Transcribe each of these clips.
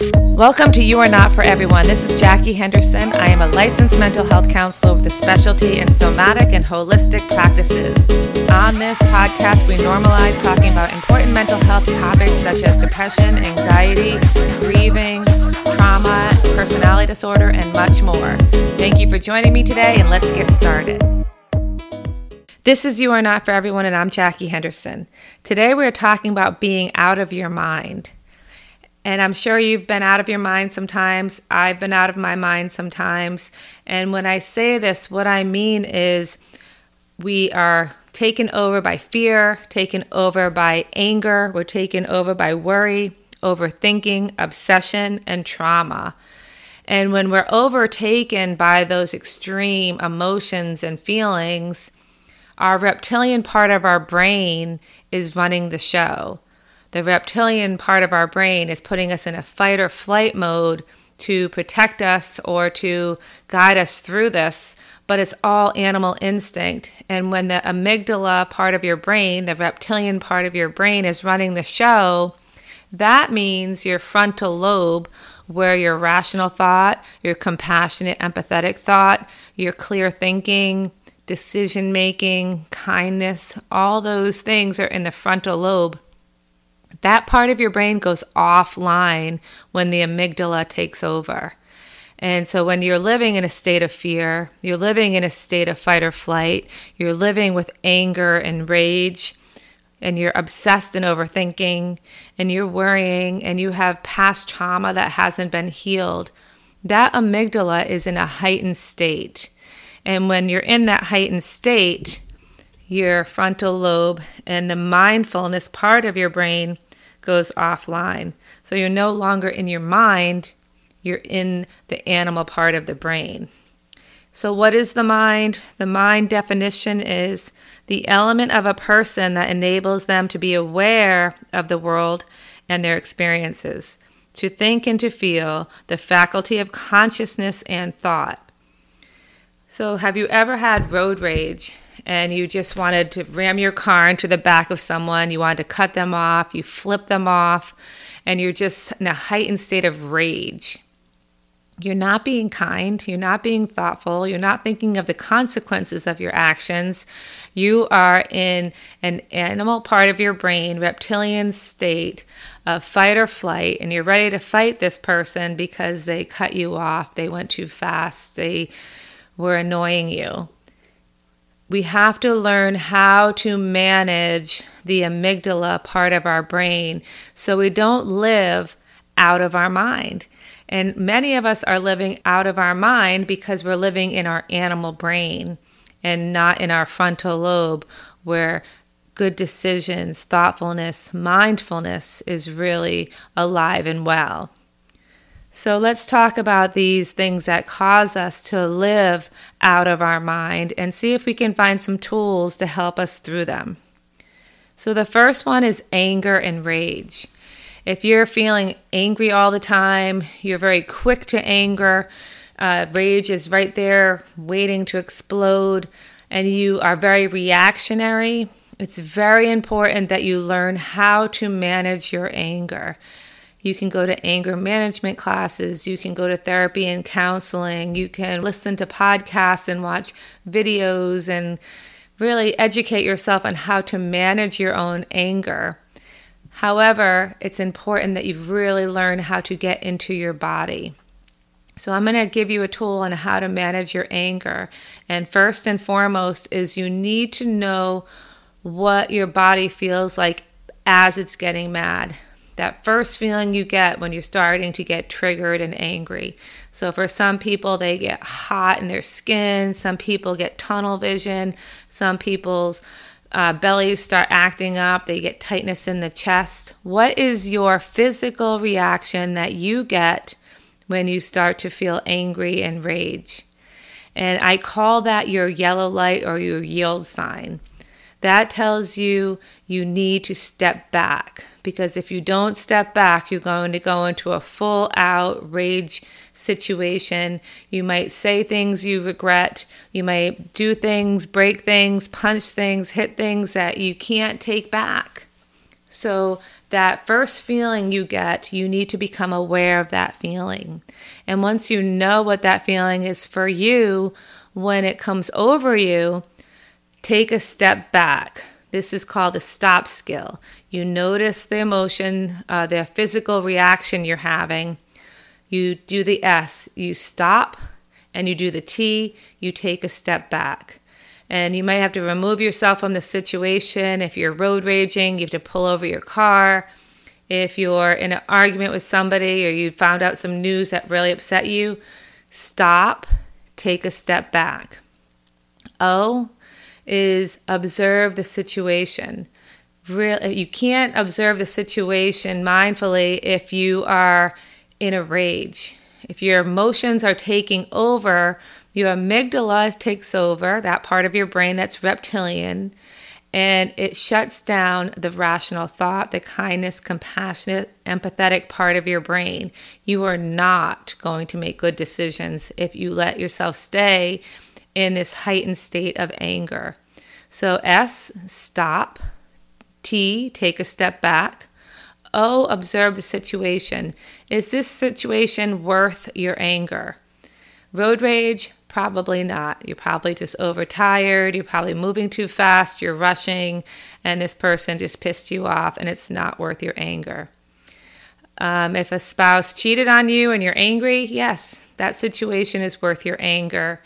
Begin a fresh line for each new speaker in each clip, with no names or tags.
Welcome to You Are Not for Everyone. This is Jackie Henderson. I am a licensed mental health counselor with a specialty in somatic and holistic practices. On this podcast, we normalize talking about important mental health topics such as depression, anxiety, grieving, trauma, personality disorder, and much more. Thank you for joining me today, and let's get started. This is You Are Not for Everyone, and I'm Jackie Henderson. Today, we're talking about being out of your mind. And I'm sure you've been out of your mind sometimes. I've been out of my mind sometimes. And when I say this, what I mean is we are taken over by fear, taken over by anger, we're taken over by worry, overthinking, obsession, and trauma. And when we're overtaken by those extreme emotions and feelings, our reptilian part of our brain is running the show the reptilian part of our brain is putting us in a fight or flight mode to protect us or to guide us through this, but it's all animal instinct. And when the amygdala part of your brain, the reptilian part of your brain, is running the show, that means your frontal lobe, where your rational thought, your compassionate, empathetic thought, your clear thinking, decision making, kindness, all those things are in the frontal lobe. That part of your brain goes offline when the amygdala takes over. And so, when you're living in a state of fear, you're living in a state of fight or flight, you're living with anger and rage, and you're obsessed and overthinking, and you're worrying, and you have past trauma that hasn't been healed, that amygdala is in a heightened state. And when you're in that heightened state, your frontal lobe and the mindfulness part of your brain goes offline. So you're no longer in your mind, you're in the animal part of the brain. So, what is the mind? The mind definition is the element of a person that enables them to be aware of the world and their experiences, to think and to feel, the faculty of consciousness and thought. So, have you ever had road rage and you just wanted to ram your car into the back of someone? You wanted to cut them off, you flip them off, and you're just in a heightened state of rage. You're not being kind, you're not being thoughtful, you're not thinking of the consequences of your actions. You are in an animal part of your brain, reptilian state of fight or flight, and you're ready to fight this person because they cut you off, they went too fast, they were annoying you. We have to learn how to manage the amygdala part of our brain so we don't live out of our mind. And many of us are living out of our mind because we're living in our animal brain and not in our frontal lobe where good decisions, thoughtfulness, mindfulness is really alive and well. So let's talk about these things that cause us to live out of our mind and see if we can find some tools to help us through them. So the first one is anger and rage. If you're feeling angry all the time, you're very quick to anger, uh, rage is right there waiting to explode, and you are very reactionary, it's very important that you learn how to manage your anger. You can go to anger management classes. You can go to therapy and counseling. You can listen to podcasts and watch videos and really educate yourself on how to manage your own anger. However, it's important that you really learn how to get into your body. So, I'm going to give you a tool on how to manage your anger. And first and foremost, is you need to know what your body feels like as it's getting mad that first feeling you get when you're starting to get triggered and angry. So, for some people, they get hot in their skin, some people get tunnel vision, some people's uh, bellies start acting up, they get tightness in the chest. What is your physical reaction that you get when you start to feel angry and rage? And I call that your yellow light or your yield sign. That tells you you need to step back because if you don't step back, you're going to go into a full out rage situation. You might say things you regret. You might do things, break things, punch things, hit things that you can't take back. So, that first feeling you get, you need to become aware of that feeling. And once you know what that feeling is for you, when it comes over you, take a step back. This is called the stop skill. You notice the emotion, uh, the physical reaction you're having. You do the S, you stop, and you do the T, you take a step back. And you might have to remove yourself from the situation. If you're road raging, you have to pull over your car. If you're in an argument with somebody or you found out some news that really upset you, stop, take a step back. O is observe the situation. Real, you can't observe the situation mindfully if you are in a rage. If your emotions are taking over, your amygdala takes over, that part of your brain that's reptilian, and it shuts down the rational thought, the kindness, compassionate, empathetic part of your brain. You are not going to make good decisions if you let yourself stay in this heightened state of anger. So, S, stop. T, take a step back. O, observe the situation. Is this situation worth your anger? Road rage, Probably not. You're probably just overtired. You're probably moving too fast. You're rushing, and this person just pissed you off, and it's not worth your anger. Um, if a spouse cheated on you and you're angry, yes, that situation is worth your anger.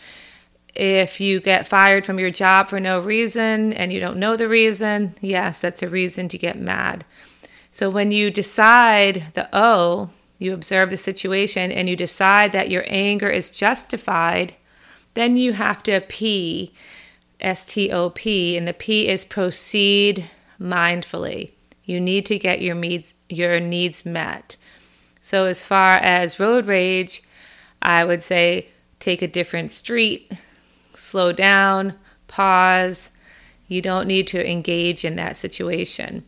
If you get fired from your job for no reason and you don't know the reason, yes, that's a reason to get mad. So when you decide the O, you observe the situation and you decide that your anger is justified, then you have to P, S T O P, and the P is proceed mindfully. You need to get your needs your needs met. So as far as road rage, I would say take a different street, slow down, pause. You don't need to engage in that situation.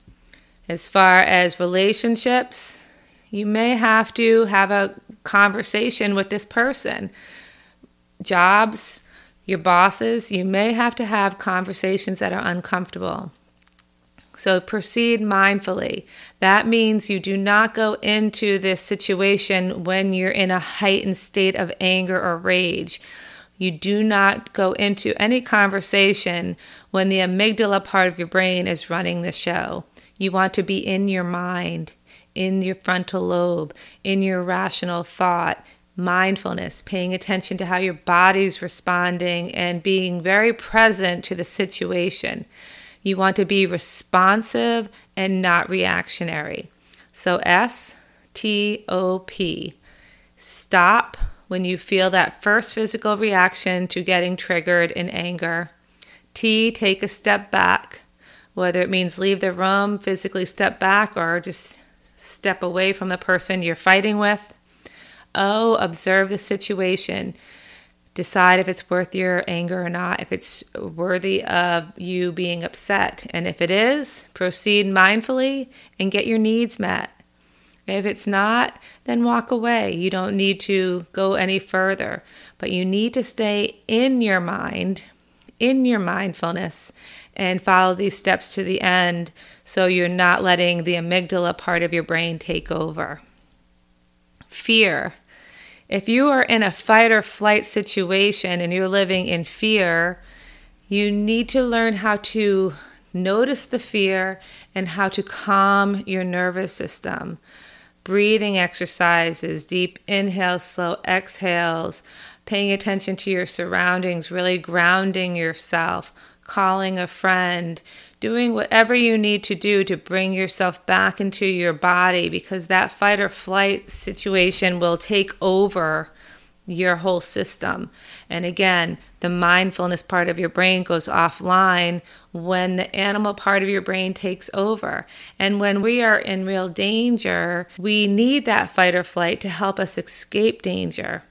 As far as relationships, you may have to have a conversation with this person jobs, your bosses, you may have to have conversations that are uncomfortable. So proceed mindfully. That means you do not go into this situation when you're in a heightened state of anger or rage. You do not go into any conversation when the amygdala part of your brain is running the show. You want to be in your mind, in your frontal lobe, in your rational thought, mindfulness, paying attention to how your body's responding and being very present to the situation. You want to be responsive and not reactionary. So, S T O P. Stop when you feel that first physical reaction to getting triggered in anger. T, take a step back, whether it means leave the room, physically step back, or just step away from the person you're fighting with. O, observe the situation. Decide if it's worth your anger or not, if it's worthy of you being upset. And if it is, proceed mindfully and get your needs met. If it's not, then walk away. You don't need to go any further, but you need to stay in your mind, in your mindfulness, and follow these steps to the end so you're not letting the amygdala part of your brain take over. Fear. If you are in a fight or flight situation and you're living in fear, you need to learn how to notice the fear and how to calm your nervous system. Breathing exercises, deep inhales, slow exhales, paying attention to your surroundings, really grounding yourself, calling a friend, doing whatever you need to do to bring yourself back into your body because that fight or flight situation will take over your whole system. And again, the mindfulness part of your brain goes offline when the animal part of your brain takes over. And when we are in real danger, we need that fight or flight to help us escape danger.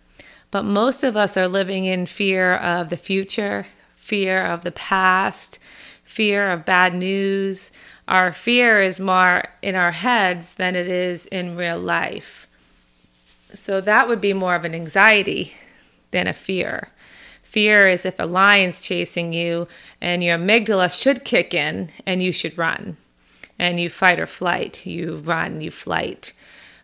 But most of us are living in fear of the future, fear of the past, fear of bad news. Our fear is more in our heads than it is in real life. So that would be more of an anxiety than a fear. Fear is if a lion's chasing you and your amygdala should kick in and you should run. and you fight or flight, you run, you flight.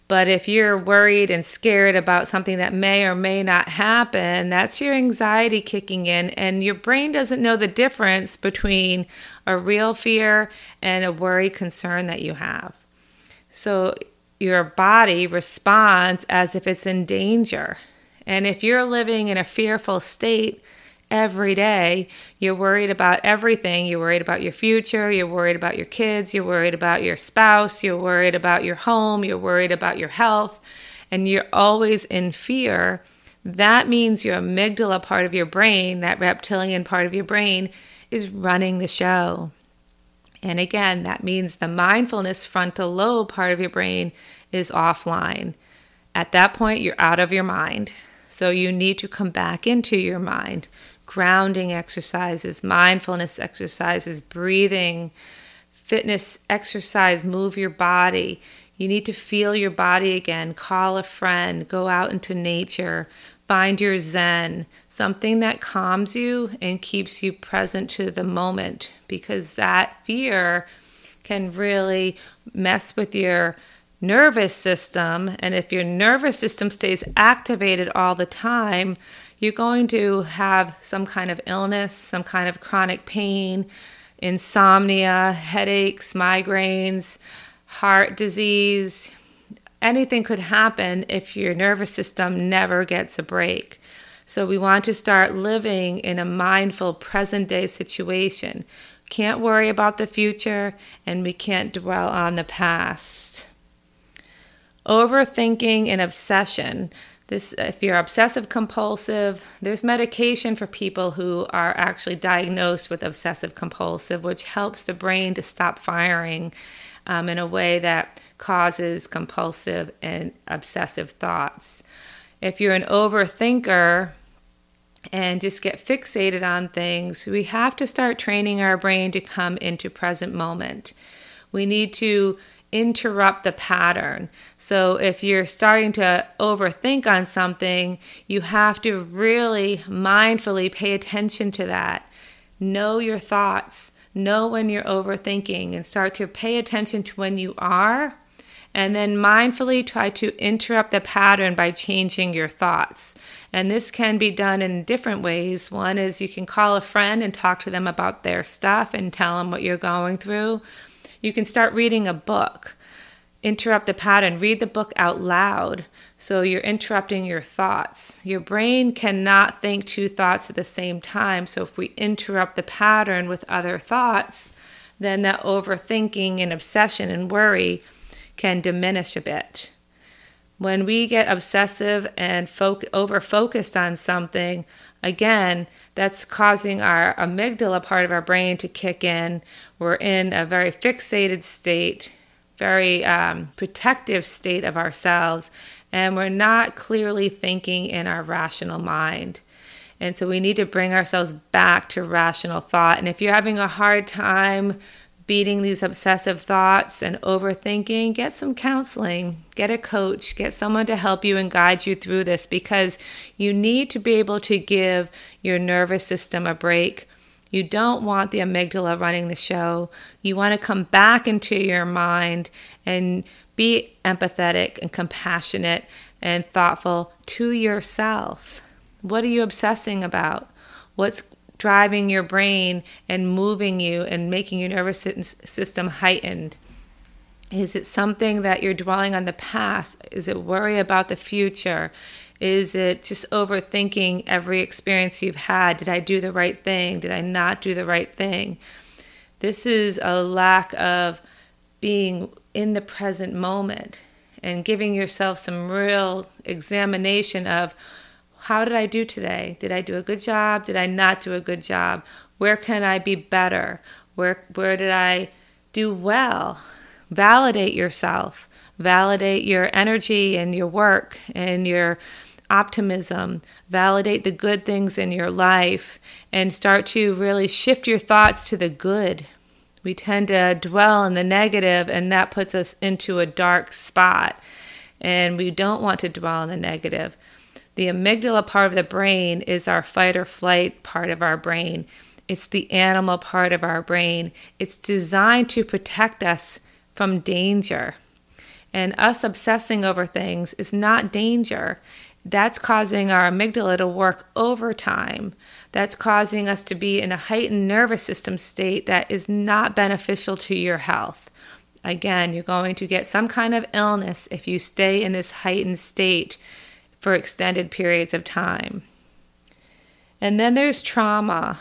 But if you're worried and scared about something that may or may not happen, that's your anxiety kicking in, and your brain doesn't know the difference between a real fear and a worry concern that you have. So your body responds as if it's in danger. And if you're living in a fearful state, every day. You're worried about everything. You're worried about your future. You're worried about your kids. You're worried about your spouse. You're worried about your home. You're worried about your health. And you're always in fear. That means your amygdala part of your brain, that reptilian part of your brain, is running the show. And again, that means the mindfulness frontal lobe part of your brain is offline. At that point, you're out of your mind. So you need to come back into your mind grounding exercises, mindfulness exercises, breathing, fitness exercise, move your body. You need to feel your body again. Call a friend, go out into nature, find your Zen, something that calms you and keeps you present to the moment because that fear can really mess with your nervous system. And if your nervous system stays activated all the time, you're going to have some kind of illness, some kind of chronic pain, insomnia, headaches, migraines, heart disease. Anything could happen if your nervous system never gets a break. So, we want to start living in a mindful present day situation. Can't worry about the future, and we can't dwell on the past. Overthinking and obsession this if you're obsessive compulsive there's medication for people who are actually diagnosed with obsessive compulsive which helps the brain to stop firing um, in a way that causes compulsive and obsessive thoughts if you're an overthinker and just get fixated on things we have to start training our brain to come into present moment we need to interrupt the pattern. So if you're starting to overthink on something, you have to really mindfully pay attention to that. Know your thoughts, know when you're overthinking, and start to pay attention to when you are. And then mindfully try to interrupt the pattern by changing your thoughts. And this can be done in different ways. One is you can call a friend and talk to them about their stuff and tell them what you're going through you can start reading a book. Interrupt the pattern, read the book out loud. So you're interrupting your thoughts. Your brain cannot think two thoughts at the same time. So if we interrupt the pattern with other thoughts, then that overthinking and obsession and worry can diminish a bit. When we get obsessive and fo- over focused on something, again, that's causing our amygdala part of our brain to kick in. We're in a very fixated state, very um, protective state of ourselves, and we're not clearly thinking in our rational mind. And so we need to bring ourselves back to rational thought. And if you're having a hard time beating these obsessive thoughts and overthinking, get some counseling, get a coach, get someone to help you and guide you through this because you need to be able to give your nervous system a break. You don't want the amygdala running the show. You want to come back into your mind and be empathetic and compassionate and thoughtful to yourself. What are you obsessing about? What's driving your brain and moving you and making your nervous system heightened? Is it something that you're dwelling on the past? Is it worry about the future? Is it just overthinking every experience you've had? Did I do the right thing? Did I not do the right thing? This is a lack of being in the present moment and giving yourself some real examination of how did I do today? Did I do a good job? Did I not do a good job? Where can I be better? Where where did I do well? Validate yourself. Validate your energy and your work and your optimism. Validate the good things in your life and start to really shift your thoughts to the good. We tend to dwell in the negative, and that puts us into a dark spot. And we don't want to dwell in the negative. The amygdala part of the brain is our fight or flight part of our brain. It's the animal part of our brain. It's designed to protect us from danger. And us obsessing over things is not danger. That's causing our amygdala to work overtime. That's causing us to be in a heightened nervous system state that is not beneficial to your health. Again, you're going to get some kind of illness if you stay in this heightened state for extended periods of time. And then there's trauma.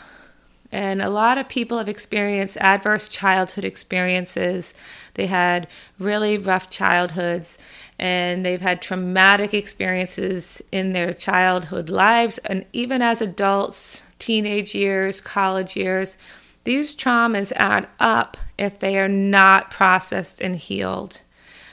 And a lot of people have experienced adverse childhood experiences. They had really rough childhoods and they've had traumatic experiences in their childhood lives. And even as adults, teenage years, college years, these traumas add up if they are not processed and healed.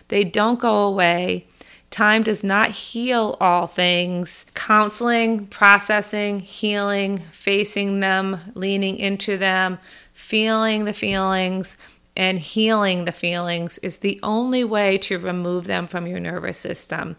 They don't go away. Time does not heal all things. Counseling, processing, healing, facing them, leaning into them, feeling the feelings, and healing the feelings is the only way to remove them from your nervous system.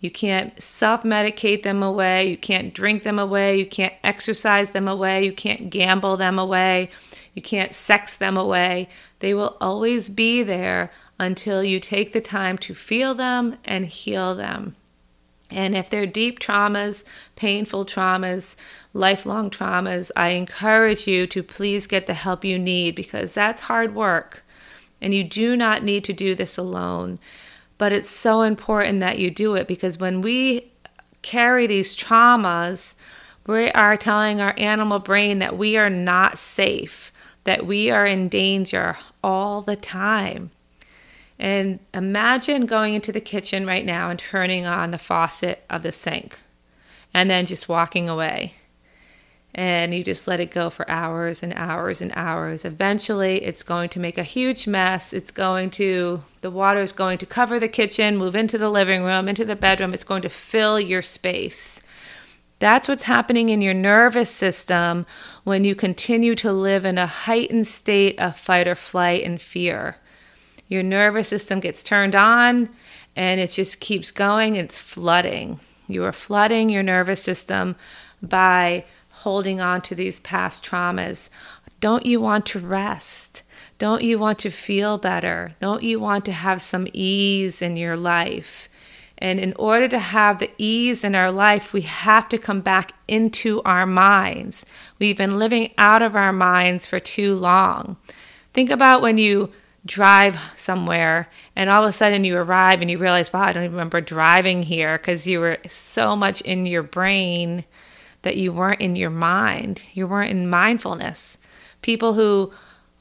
You can't self medicate them away. You can't drink them away. You can't exercise them away. You can't gamble them away. You can't sex them away. They will always be there until you take the time to feel them and heal them. And if they're deep traumas, painful traumas, lifelong traumas, I encourage you to please get the help you need because that's hard work. And you do not need to do this alone. But it's so important that you do it because when we carry these traumas, we are telling our animal brain that we are not safe, that we are in danger all the time. And imagine going into the kitchen right now and turning on the faucet of the sink and then just walking away. And you just let it go for hours and hours and hours. Eventually, it's going to make a huge mess. It's going to, the water is going to cover the kitchen, move into the living room, into the bedroom. It's going to fill your space. That's what's happening in your nervous system when you continue to live in a heightened state of fight or flight and fear your nervous system gets turned on and it just keeps going. It's flooding. You are flooding your nervous system by holding on to these past traumas. Don't you want to rest? Don't you want to feel better? Don't you want to have some ease in your life? And in order to have the ease in our life, we have to come back into our minds. We've been living out of our minds for too long. Think about when you drive somewhere and all of a sudden you arrive and you realize, wow, I don't even remember driving here because you were so much in your brain that you weren't in your mind. You weren't in mindfulness. People who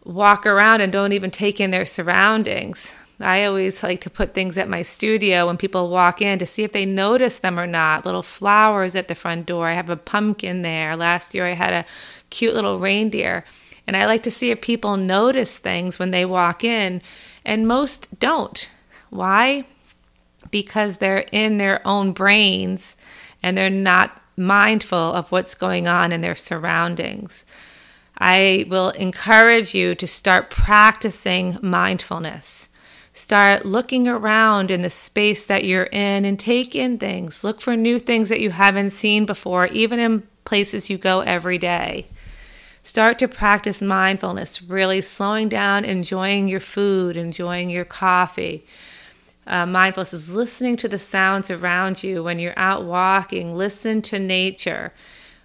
walk around and don't even take in their surroundings. I always like to put things at my studio when people walk in to see if they notice them or not. Little flowers at the front door. I have a pumpkin there. Last year I had a cute little reindeer. And I like to see if people notice things when they walk in, and most don't. Why? Because they're in their own brains and they're not mindful of what's going on in their surroundings. I will encourage you to start practicing mindfulness. Start looking around in the space that you're in and take in things. Look for new things that you haven't seen before, even in places you go every day. Start to practice mindfulness, really slowing down, enjoying your food, enjoying your coffee. Uh, mindfulness is listening to the sounds around you when you're out walking. Listen to nature.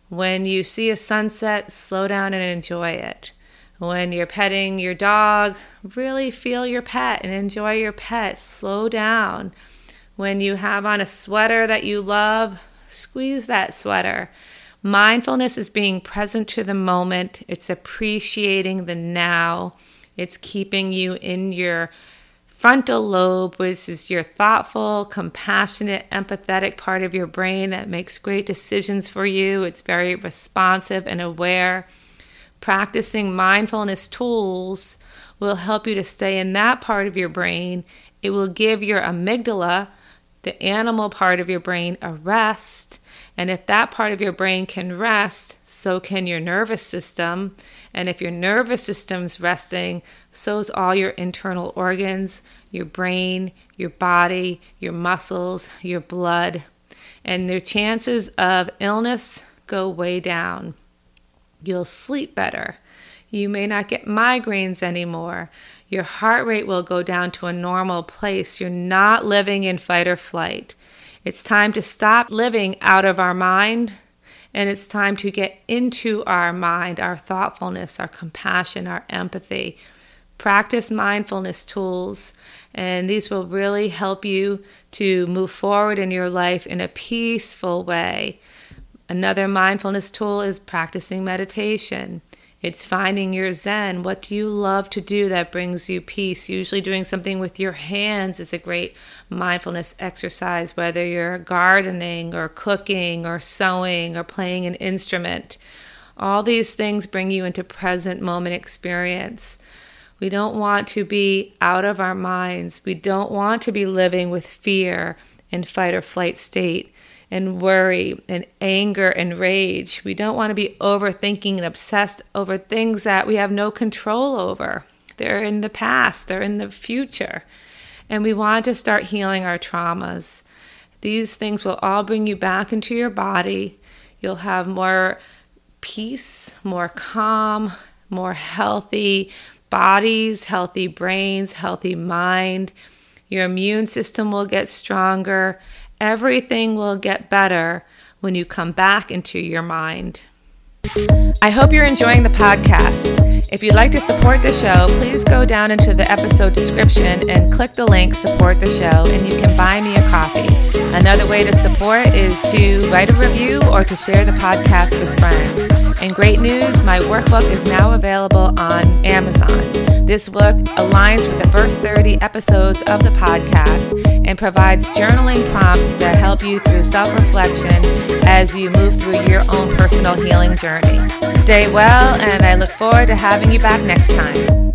When you see a sunset, slow down and enjoy it. When you're petting your dog, really feel your pet and enjoy your pet. Slow down. When you have on a sweater that you love, squeeze that sweater. Mindfulness is being present to the moment, it's appreciating the now, it's keeping you in your frontal lobe, which is your thoughtful, compassionate, empathetic part of your brain that makes great decisions for you. It's very responsive and aware. Practicing mindfulness tools will help you to stay in that part of your brain. It will give your amygdala, the animal part of your brain, a rest and if that part of your brain can rest, so can your nervous system. And if your nervous system's resting, so's all your internal organs, your brain, your body, your muscles, your blood. And their chances of illness go way down. You'll sleep better. You may not get migraines anymore. Your heart rate will go down to a normal place. You're not living in fight or flight. It's time to stop living out of our mind and it's time to get into our mind, our thoughtfulness, our compassion, our empathy. Practice mindfulness tools, and these will really help you to move forward in your life in a peaceful way. Another mindfulness tool is practicing meditation. It's finding your Zen. What do you love to do that brings you peace? Usually, doing something with your hands is a great mindfulness exercise, whether you're gardening or cooking or sewing or playing an instrument. All these things bring you into present moment experience. We don't want to be out of our minds. We don't want to be living with fear and fight or flight state and worry and anger and rage. We don't want to be overthinking and obsessed over things that we have no control over. They're in the past, they're in the future. And we want to start healing our traumas. These things will all bring you back into your body. You'll have more peace, more calm, more healthy bodies, healthy brains, healthy mind. Your immune system will get stronger Everything will get better when you come back into your mind. I hope you're enjoying the podcast. If you'd like to support the show, please go down into the episode description and click the link Support the Show, and you can buy me a coffee. Another way to support is to write a review or to share the podcast with friends. And great news, my workbook is now available on Amazon. This book aligns with the first 30 episodes of the podcast and provides journaling prompts to help you through self reflection as you move through your own personal healing journey. Stay well, and I look forward to having you back next time.